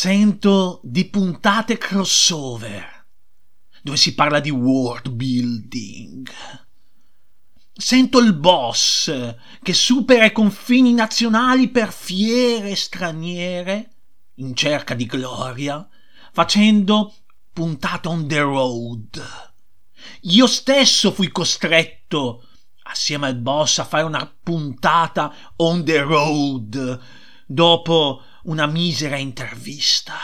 Sento di puntate crossover dove si parla di world building. Sento il boss che supera i confini nazionali per fiere straniere in cerca di gloria, facendo puntata on the road. Io stesso fui costretto, assieme al boss, a fare una puntata on the road dopo una misera intervista.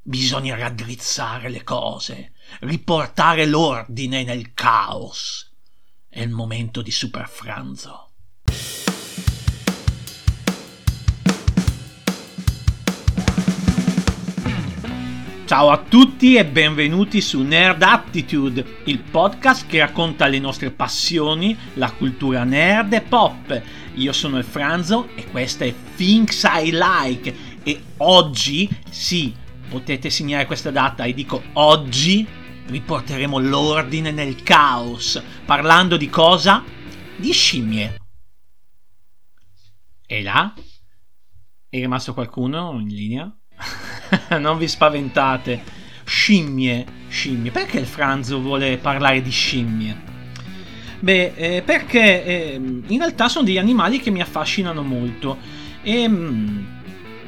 Bisogna raddrizzare le cose, riportare l'ordine nel caos. È il momento di superfranzo. Ciao a tutti e benvenuti su Nerd Attitude, il podcast che racconta le nostre passioni, la cultura nerd e pop. Io sono il Franzo e questa è Things I Like e oggi, sì, potete segnare questa data e dico oggi riporteremo l'ordine nel caos, parlando di cosa? Di scimmie. E là? È rimasto qualcuno in linea? non vi spaventate. Scimmie, scimmie. Perché il Franzo vuole parlare di scimmie? Beh, eh, perché eh, in realtà sono degli animali che mi affascinano molto. E mm,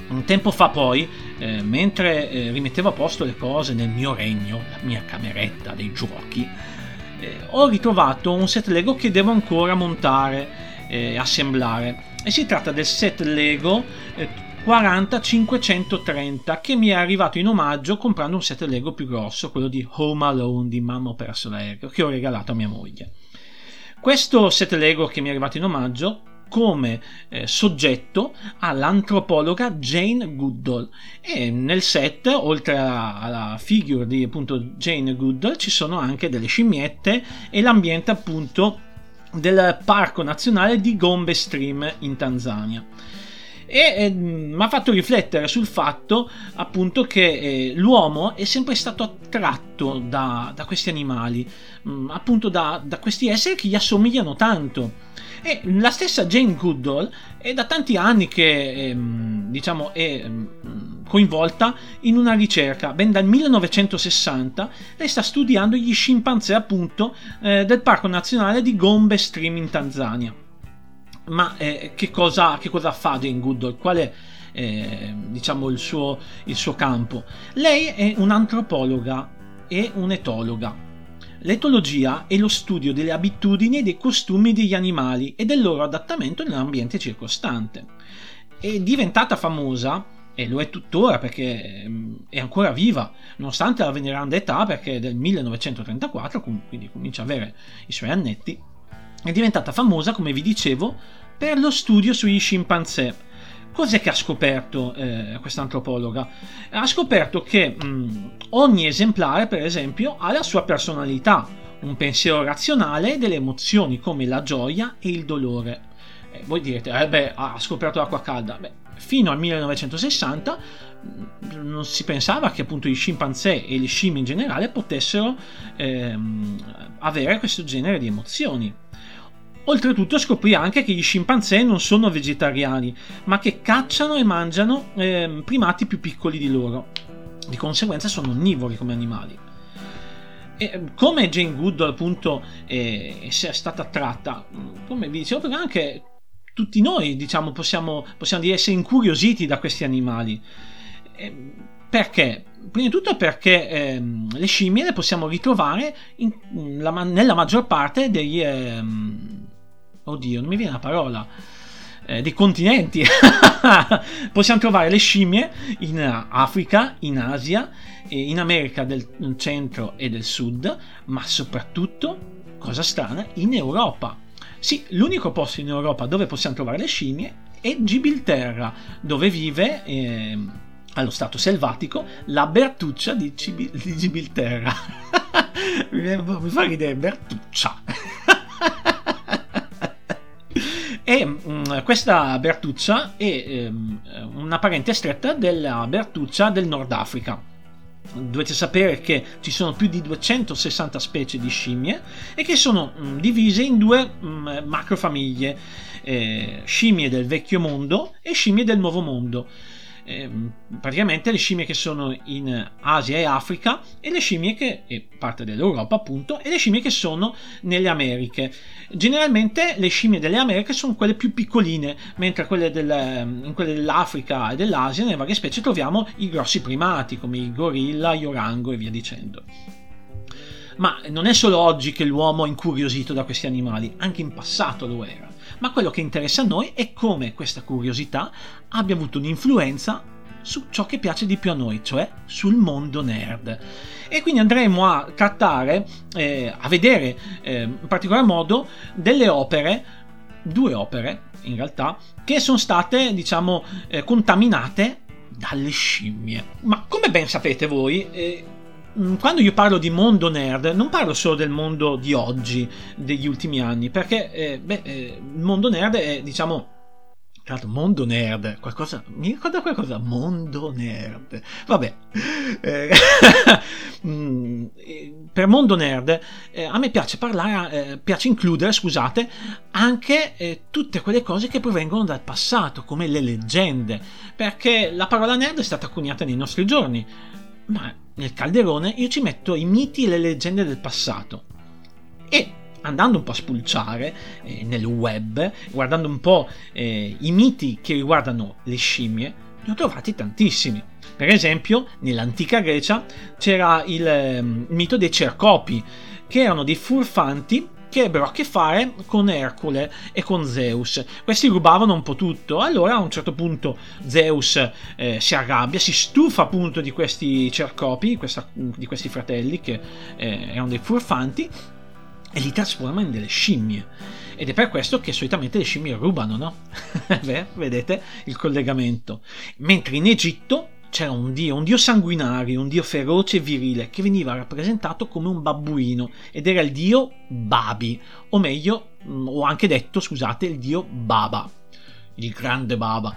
un tempo fa poi, eh, mentre eh, rimettevo a posto le cose nel mio regno, la mia cameretta dei giochi, eh, ho ritrovato un set Lego che devo ancora montare e assemblare. E si tratta del set Lego 40530 che mi è arrivato in omaggio comprando un set Lego più grosso, quello di Home Alone di Mamma ho perso l'aereo, che ho regalato a mia moglie. Questo set Lego che mi è arrivato in omaggio come eh, soggetto all'antropologa Jane Goodall e nel set oltre alla figure di appunto Jane Goodall ci sono anche delle scimmiette e l'ambiente appunto del parco nazionale di Gombe Stream in Tanzania e eh, mi ha fatto riflettere sul fatto appunto che eh, l'uomo è sempre stato attratto da, da questi animali, mh, mm, appunto da, da, questi esseri che gli assomigliano tanto. E la stessa Jane Goodall è da tanti anni che ehm, diciamo è ehm, coinvolta in una ricerca. Ben dal 1960 lei sta studiando gli scimpanzé appunto eh, del Parco Nazionale di Gombe Stream in Tanzania ma eh, che, cosa, che, cosa, fa Jane Goodall? Qual è eh, diciamo il suo, il suo campo? Lei è un'antropologa e un'etologa. L'etologia è lo studio delle abitudini e dei costumi degli animali e del loro adattamento nell'ambiente circostante. È diventata famosa e lo è tuttora perché ehm, è ancora viva, nonostante la veneranda età, perché è del 1934, quindi comincia ad avere i suoi annetti è diventata famosa, come vi dicevo, per lo studio sugli scimpanzé. Cos'è che ha scoperto eh, questa antropologa? Ha scoperto che mh, ogni esemplare, per esempio, ha la sua personalità, un pensiero razionale e delle emozioni come la gioia e il dolore. Eh, voi direte, eh beh, ha scoperto l'acqua calda. Beh, fino al 1960 non si pensava che appunto gli scimpanzé e le scimmie in generale potessero ehm, avere questo genere di emozioni. Oltretutto scoprì anche che gli scimpanzé non sono vegetariani, ma che cacciano e mangiano eh, primati più piccoli di loro. Di conseguenza sono onnivori come animali. E come Jane Goodall appunto è, è stata attratta, come vi dicevo prima, anche tutti noi diciamo possiamo, possiamo dire essere incuriositi da questi animali. E perché? Prima di tutto perché ehm, le scimmie le possiamo ritrovare in, la, nella maggior parte degli, ehm, oddio, non mi viene la parola. Eh, dei continenti. Possiamo trovare le scimmie in Africa, in Asia, in America del centro e del sud, ma soprattutto, cosa strana, in Europa. Sì, l'unico posto in Europa dove possiamo trovare le scimmie è Gibilterra, dove vive eh, allo stato selvatico la Bertuccia di, Cibi- di Gibilterra. mi fa ridere Bertuccia. E mh, mm, questa Bertuccia è ehm, una parente stretta della Bertuccia del Nord Africa. Dovete sapere che ci sono più di 260 specie di scimmie e che sono mh, mm, divise in due mh, mm, macrofamiglie, eh, scimmie del vecchio mondo e scimmie del nuovo mondo. Eh, praticamente le scimmie che sono in Asia e Africa e le scimmie che, e parte dell'Europa appunto, e le scimmie che sono nelle Americhe. Generalmente le scimmie delle Americhe sono quelle più piccoline, mentre quelle del, in quelle dell'Africa e dell'Asia, nelle varie specie, troviamo i grossi primati come il gorilla, gli orango e via dicendo. Ma non è solo oggi che l'uomo è incuriosito da questi animali, anche in passato lo era. Ma quello che interessa a noi è come questa curiosità abbia avuto un'influenza su ciò che piace di più a noi, cioè sul mondo nerd. E quindi andremo a trattare, eh, a vedere eh, in particolar modo delle opere, due opere in realtà, che sono state, diciamo, eh, contaminate dalle scimmie. Ma come ben sapete voi, eh, quando io parlo di mondo nerd, non parlo solo del mondo di oggi, degli ultimi anni, perché eh, eh, il mondo nerd è, diciamo, l'altro, mondo nerd, qualcosa, mi ricorda qualcosa, mondo nerd, vabbè, eh, mm, per mondo nerd eh, a me piace parlare, eh, piace includere, scusate, anche eh, tutte quelle cose che provengono dal passato, come le leggende, perché la parola nerd è stata coniata nei nostri giorni, ma nel calderone io ci metto i miti e le leggende del passato. E andando un po' a spulciare eh, nel web, guardando un po' eh, i miti che riguardano le scimmie, ne ho trovati tantissimi. Per esempio, nell'antica Grecia c'era il eh, mito dei cercopi, che erano dei furfanti che ebbero a che fare con Ercole e con Zeus. Questi rubavano un po' tutto. Allora a un certo punto Zeus eh, si arrabbia, si stufa appunto di questi cercopi, questa, di questi fratelli che eh, erano dei furfanti e li trasforma in delle scimmie. Ed è per questo che solitamente le scimmie rubano, no? Beh, vedete il collegamento. Mentre in Egitto c'era un dio, un dio sanguinario, un dio feroce e virile, che veniva rappresentato come un babbuino ed era il dio Babi, o meglio, mm, o anche detto, scusate, il dio Baba, il grande Baba.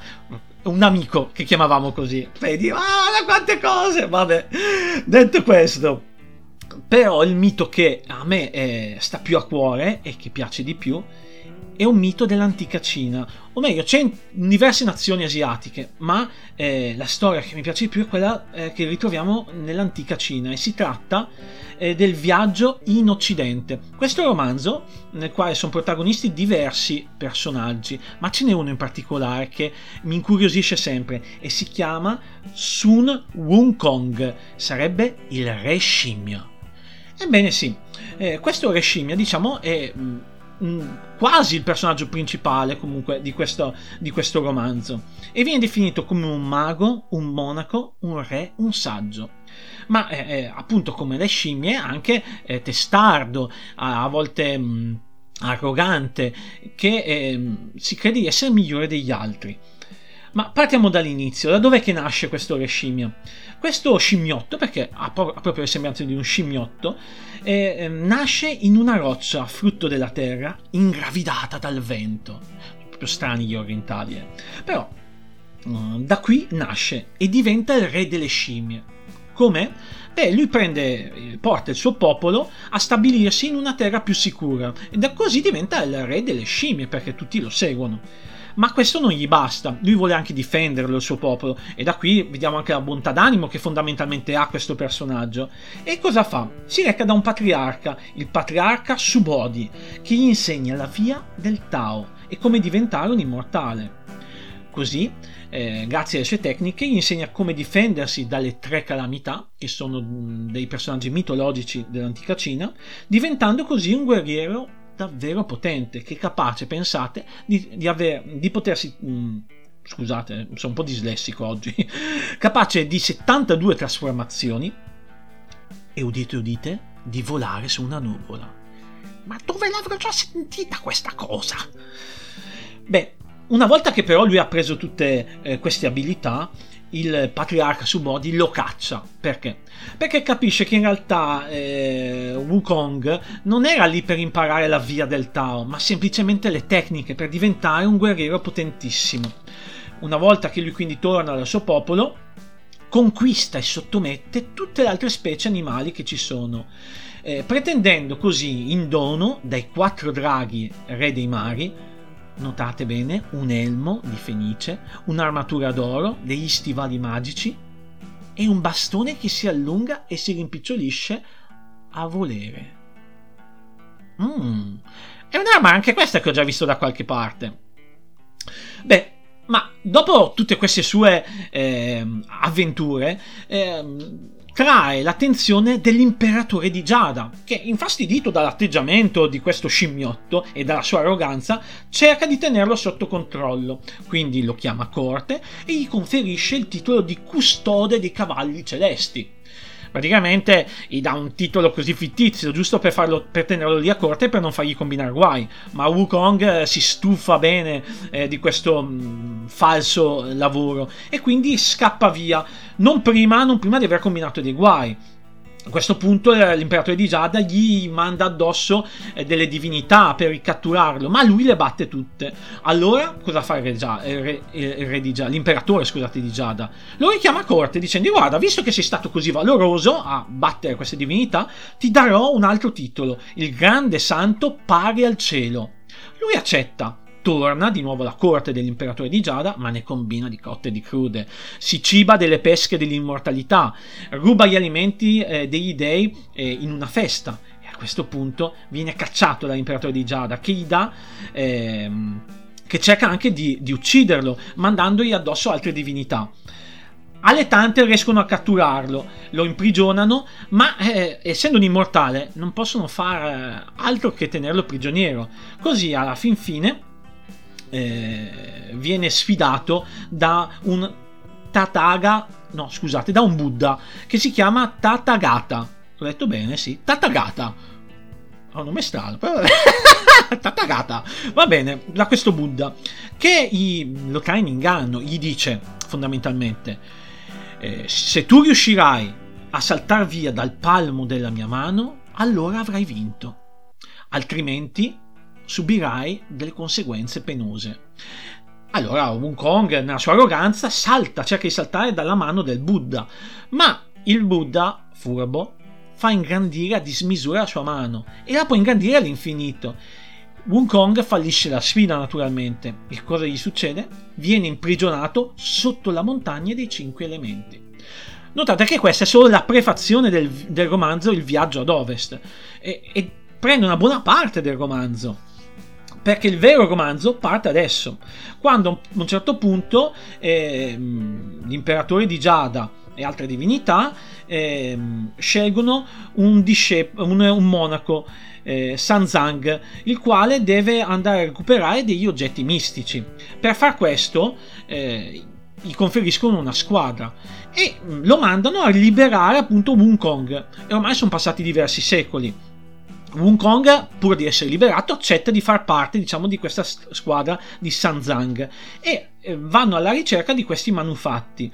Un amico che chiamavamo così. Vedi, ah, quante cose! Vabbè, detto questo, però il mito che a me eh, sta più a cuore e che piace di più è un mito dell'antica Cina, o meglio, c'è in diverse nazioni asiatiche, ma eh, la storia che mi piace di più è quella eh, che ritroviamo nell'antica Cina e si tratta eh, del viaggio in Occidente. Questo romanzo, nel quale sono protagonisti diversi personaggi, ma ce n'è uno in particolare che mi incuriosisce sempre e si chiama Sun Wukong, sarebbe il re scimmia. Ebbene sì, eh, questo re scimmia diciamo è mm, quasi il personaggio principale comunque di questo, di questo romanzo e viene definito come un mago, un monaco, un re, un saggio ma eh, eh appunto come le scimmie anche eh, testardo, a, a volte mh, mm, arrogante, che eh, si crede di essere migliore degli altri. Ma partiamo dall'inizio, da dov'è che nasce questo re scimmia? Questo scimmiotto, perché ha, pro- ha proprio le sembianze di un scimmiotto, eh, ehm, nasce in una roccia, frutto della terra, ingravidata dal vento. Proprio strani gli orientali, eh. Però uh, da qui nasce e diventa il re delle scimmie. Come? Beh, lui prende, eh, porta il suo popolo a stabilirsi in una terra più sicura e da così diventa il re delle scimmie perché tutti lo seguono. Ma questo non gli basta, lui vuole anche difenderlo il suo popolo e da qui vediamo anche la bontà d'animo che fondamentalmente ha questo personaggio. E cosa fa? Si reca da un patriarca, il patriarca Subodi, che gli insegna la via del Tao e come diventare un immortale. Così, eh, grazie alle sue tecniche, gli insegna come difendersi dalle tre calamità, che sono dei personaggi mitologici dell'antica Cina, diventando così un guerriero davvero potente, che è capace, pensate, di, di, aver, di potersi... Mh, mm, scusate, sono un po' dislessico oggi, capace di 72 trasformazioni e udite udite di volare su una nuvola. Ma dove l'avrò già sentita questa cosa? Beh, una volta che però lui ha preso tutte eh, queste abilità, il patriarca Subodi lo caccia. Perché? Perché capisce che in realtà eh, Wukong non era lì per imparare la via del Tao, ma semplicemente le tecniche per diventare un guerriero potentissimo. Una volta che lui quindi torna dal suo popolo, conquista e sottomette tutte le altre specie animali che ci sono, eh, pretendendo così in dono dai quattro draghi re dei mari notate bene, un elmo di fenice, un'armatura d'oro, degli stivali magici e un bastone che si allunga e si rimpicciolisce a volere. Mm, è un'arma anche questa che ho già visto da qualche parte. Beh, ma dopo tutte queste sue eh, avventure, eh, trae l'attenzione dell'imperatore di Giada, che infastidito dall'atteggiamento di questo scimmiotto e dalla sua arroganza, cerca di tenerlo sotto controllo. Quindi lo chiama a corte e gli conferisce il titolo di custode dei cavalli celesti praticamente gli dà un titolo così fittizio, giusto per, farlo, per tenerlo lì a corte e per non fargli combinare guai. Ma Wukong eh, si stufa bene eh, di questo mh, mm, falso lavoro e quindi scappa via, non prima, non prima di aver combinato dei guai. A questo punto eh, l'imperatore di Giada gli manda addosso eh, delle divinità per ricatturarlo, ma lui le batte tutte. Allora cosa fa il re, Gia, il re, il re di Giada, l'imperatore scusate di Giada? Lo richiama a corte dicendo guarda, visto che sei stato così valoroso a battere queste divinità, ti darò un altro titolo, il grande santo pari al cielo. Lui accetta, torna di nuovo alla corte dell'imperatore di Giada, ma ne combina di cotte e di crude. Si ciba delle pesche dell'immortalità, ruba gli alimenti eh, degli dei eh, in una festa. E a questo punto viene cacciato dall'imperatore di Giada, che gli dà. Ehm, che cerca anche di, di ucciderlo, mandandogli addosso altre divinità. Alle tante riescono a catturarlo, lo imprigionano, ma eh, essendo un immortale non possono fare altro che tenerlo prigioniero. Così alla fin fine eh, viene sfidato da un Tataga, no scusate, da un Buddha che si chiama Tathagata. Ho detto bene, sì, Tathagata. Ha un nome strano, però Tathagata. Va bene, da questo Buddha che gli, lo trae in inganno, gli dice fondamentalmente eh, se tu riuscirai a saltar via dal palmo della mia mano, allora avrai vinto. Altrimenti subirai delle conseguenze penose. Allora Wong Kong, nella sua arroganza, salta, cerca di saltare dalla mano del Buddha, ma il Buddha, furbo, fa ingrandire a dismisura la sua mano e la può ingrandire all'infinito. Wukong fallisce la sfida naturalmente. E cosa gli succede? Viene imprigionato sotto la montagna dei cinque elementi. Notate che questa è solo la prefazione del, del romanzo Il viaggio ad ovest e, e prende una buona parte del romanzo perché il vero romanzo parte adesso, quando a un certo punto eh, l'imperatore di Giada e altre divinità eh, scelgono un, discep- un, un monaco, eh, Sanzang, il quale deve andare a recuperare degli oggetti mistici. Per far questo eh, gli conferiscono una squadra e lo mandano a liberare appunto Wukong. E ormai sono passati diversi secoli Wukong, pur di essere liberato, accetta di far parte, diciamo, di questa squadra di Sanzang e eh, vanno alla ricerca di questi manufatti.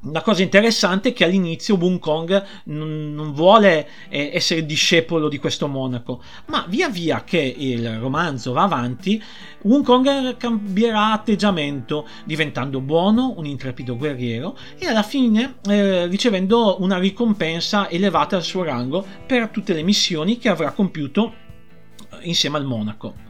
Una cosa interessante è che all'inizio Wukong non, non vuole eh, essere discepolo di questo monaco, ma via via che il romanzo va avanti, Wukong cambierà atteggiamento, diventando buono, un intrepido guerriero e alla fine eh, ricevendo una ricompensa elevata al suo rango per tutte le missioni che avrà compiuto insieme al monaco.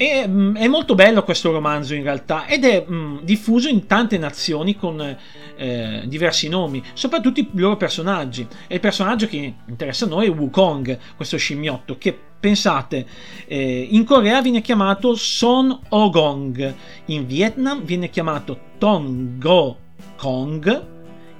E, mm, è molto bello questo romanzo in realtà ed è mh, mm, diffuso in tante nazioni con eh, diversi nomi, soprattutto i loro personaggi. E il personaggio che interessa a noi è Wukong, questo scimmiotto che pensate eh, in Corea viene chiamato Son Ogong, in Vietnam viene chiamato Ton Go Kong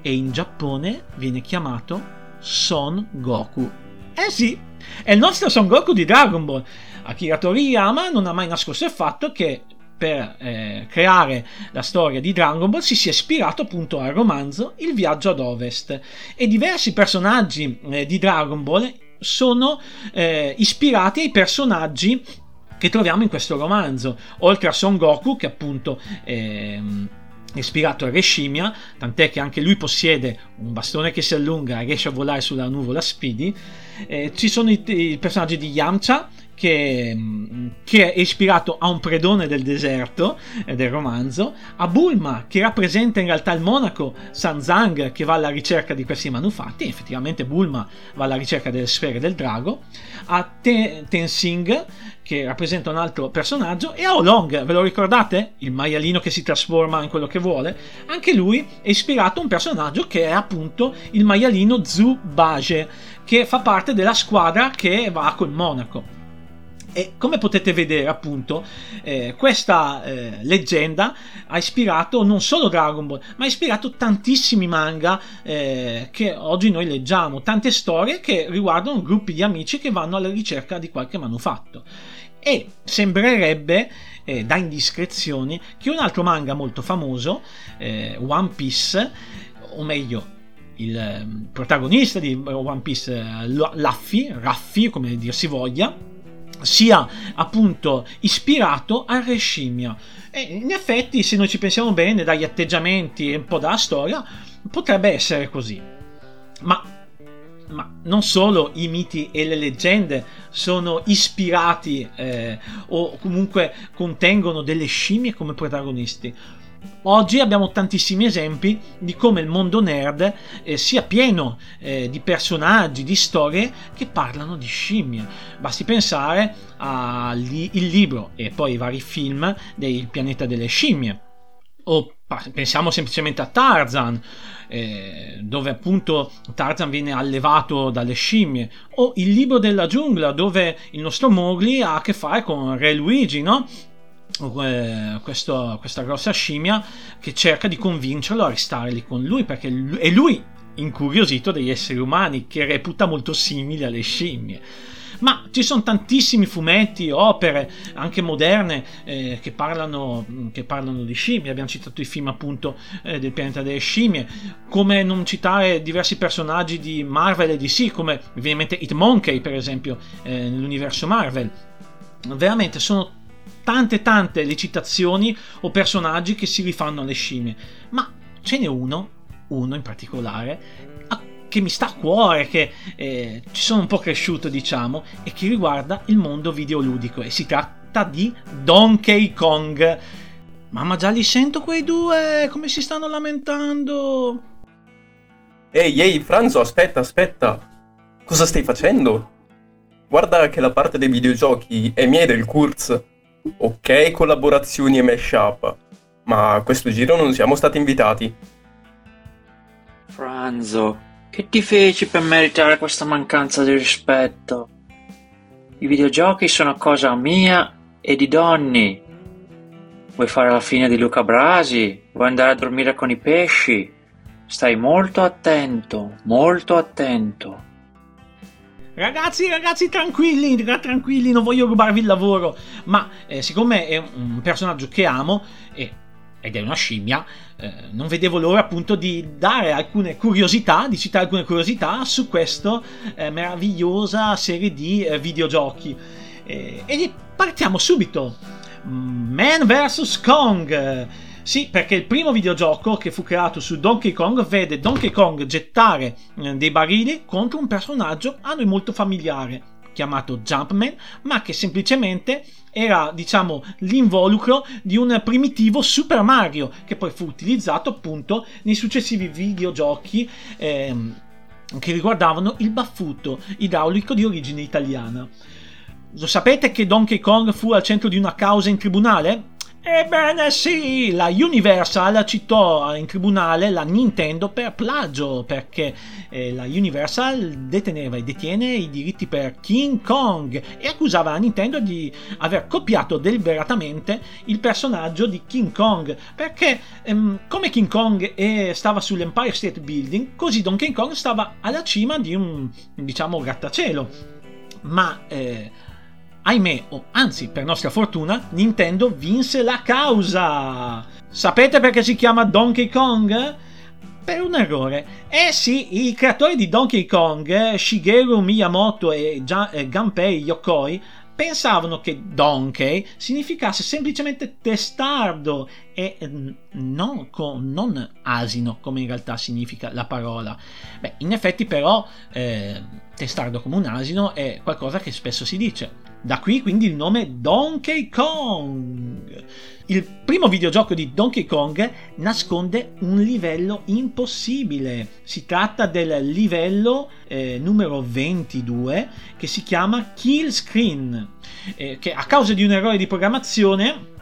e in Giappone viene chiamato Son Goku. Eh sì, è il nostro Son Goku di Dragon Ball. Akira Toriyama non ha mai nascosto il fatto che per eh, creare la storia di Dragon Ball si sia ispirato appunto al romanzo Il viaggio ad ovest e diversi personaggi eh, di Dragon Ball sono eh, ispirati ai personaggi che troviamo in questo romanzo, oltre a Son Goku che appunto ehm, è ispirato a Reshimia, tant'è che anche lui possiede un bastone che si allunga e riesce a volare sulla nuvola Speedy. Eh, ci sono i, i personaggi di Yamcha, che, che, è ispirato a un predone del deserto eh, del romanzo, a Bulma che rappresenta in realtà il monaco Sanzang che va alla ricerca di questi manufatti, effettivamente Bulma va alla ricerca delle sfere del drago, a Ten- che rappresenta un altro personaggio, e a Olong, ve lo ricordate? Il maialino che si trasforma in quello che vuole? Anche lui è ispirato a un personaggio che è appunto il maialino Zubage, che fa parte della squadra che va col Monaco. E come potete vedere, appunto, eh, questa eh, leggenda ha ispirato non solo Dragon Ball, ma ha ispirato tantissimi manga eh, che oggi noi leggiamo, tante storie che riguardano gruppi di amici che vanno alla ricerca di qualche manufatto. E sembrerebbe eh, da indiscrezioni che un altro manga molto famoso, eh, One Piece, o meglio il ehm, protagonista di One Piece, eh, Luffy, Raffi, come dir si voglia, sia appunto ispirato al Re Scimmia. E in effetti, se noi ci pensiamo bene, dagli atteggiamenti e un po' dalla storia, potrebbe essere così. Ma ma non solo i miti e le leggende sono ispirati eh, o comunque contengono delle scimmie come protagonisti. Oggi abbiamo tantissimi esempi di come il mondo nerd eh, sia pieno eh, di personaggi, di storie che parlano di scimmie. Basti pensare al li- libro e poi i vari film del pianeta delle scimmie. O pensiamo semplicemente a Tarzan, eh, dove appunto Tarzan viene allevato dalle scimmie, o il libro della giungla, dove il nostro Mowgli ha a che fare con Re Luigi, no? Eh, questo, questa grossa scimmia che cerca di convincerlo a restare lì con lui perché è lui incuriosito degli esseri umani che reputa molto simili alle scimmie ma ci sono tantissimi fumetti, opere, anche moderne, eh, che, parlano, che, parlano, di scimmie. Abbiamo citato i film appunto eh, del pianeta delle scimmie, come non citare diversi personaggi di Marvel e DC, come ovviamente It Monkey, per esempio, eh, nell'universo Marvel. Veramente sono tante tante le citazioni o personaggi che si rifanno alle scimmie, ma ce n'è uno, uno in particolare, che mi sta a cuore, che eh, ci sono un po' cresciuto, diciamo, e che riguarda il mondo videoludico. E si tratta di Donkey Kong. Mamma, già li sento quei due, come si stanno lamentando. Ehi, ehi, Franzo, aspetta, aspetta. Cosa stai facendo? Guarda che la parte dei videogiochi è mia del Kurz. Ok, collaborazioni e mashup. Ma a questo giro non siamo stati invitati. Franzo, che ti feci per meritare questa mancanza di rispetto? I videogiochi sono cosa mia e di Donny. Vuoi fare la fine di Luca Brasi? Vuoi andare a dormire con i pesci? Stai molto attento, molto attento. Ragazzi, ragazzi, tranquilli, tranquilli, non voglio rubarvi il lavoro. Ma eh, siccome è un personaggio che amo e ed è una scimmia, eh, non vedevo l'ora appunto di dare alcune curiosità, di citare alcune curiosità su questa eh, meravigliosa serie di eh, videogiochi. e partiamo subito. Man vs. Kong. Sì, perché il primo videogioco che fu creato su Donkey Kong vede Donkey Kong gettare eh, dei barili contro un personaggio a noi molto familiare, chiamato Jumpman, ma che semplicemente era diciamo l'involucro di un primitivo Super Mario che poi fu utilizzato appunto nei successivi videogiochi ehm, che riguardavano il baffuto idraulico di origine italiana. Lo sapete che Donkey Kong fu al centro di una causa in tribunale? Ebbene sì, la Universal citò in tribunale la Nintendo per plagio perché eh, la Universal deteneva e detiene i diritti per King Kong e accusava la Nintendo di aver copiato deliberatamente il personaggio di King Kong perché ehm, come King Kong eh, stava sull'Empire State Building così Donkey Kong stava alla cima di un diciamo grattacielo. Ma eh, ahimè, o anzi per nostra fortuna, Nintendo vinse la causa. Sapete perché si chiama Donkey Kong? Per un errore. Eh sì, i creatori di Donkey Kong, Shigeru Miyamoto e Gunpei Yokoi, pensavano che donkey significasse semplicemente testardo e mm, non, non, asino come in realtà significa la parola. Beh, in effetti però eh, testardo come un asino è qualcosa che spesso si dice Da qui quindi il nome Donkey Kong. Il primo videogioco di Donkey Kong nasconde un livello impossibile. Si tratta del livello eh, numero 22 che si chiama Kill Screen, eh, che a causa di un errore di programmazione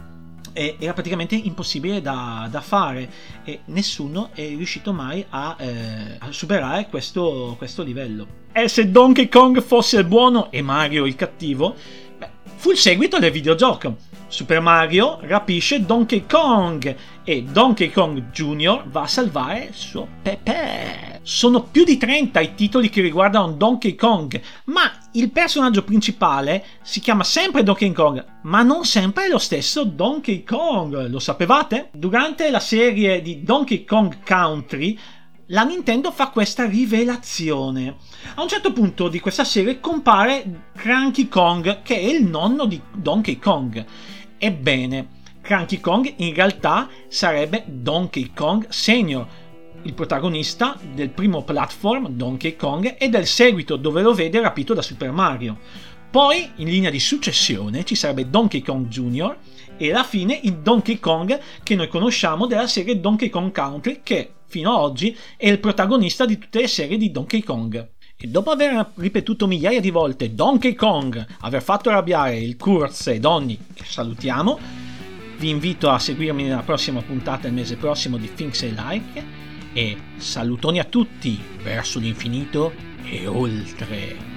era praticamente impossibile da, da, fare e nessuno è riuscito mai a, eh, a superare questo, questo, livello. E se Donkey Kong fosse il buono e Mario il cattivo, beh, fu il seguito del videogioco. Super Mario rapisce Donkey Kong e Donkey Kong Jr. va a salvare suo Pepe. Sono più di 30 i titoli che riguardano Donkey Kong, ma il personaggio principale si chiama sempre Donkey Kong, ma non sempre è lo stesso Donkey Kong, lo sapevate? Durante la serie di Donkey Kong Country la Nintendo fa questa rivelazione. A un certo punto di questa serie compare Cranky Kong, che è il nonno di Donkey Kong. Ebbene, Cranky Kong in realtà sarebbe Donkey Kong Senior, il protagonista del primo platform Donkey Kong e del seguito dove lo vede rapito da Super Mario. Poi, in linea di successione, ci sarebbe Donkey Kong Jr. e alla fine il Donkey Kong che noi conosciamo della serie Donkey Kong Country, che fino ad oggi è il protagonista di tutte le serie di Donkey Kong. E dopo aver ripetuto migliaia di volte Donkey Kong, aver fatto arrabbiare il Kurz e Donny, che salutiamo, vi invito a seguirmi nella prossima puntata il mese prossimo di Things I Like e salutoni a tutti verso l'infinito e oltre.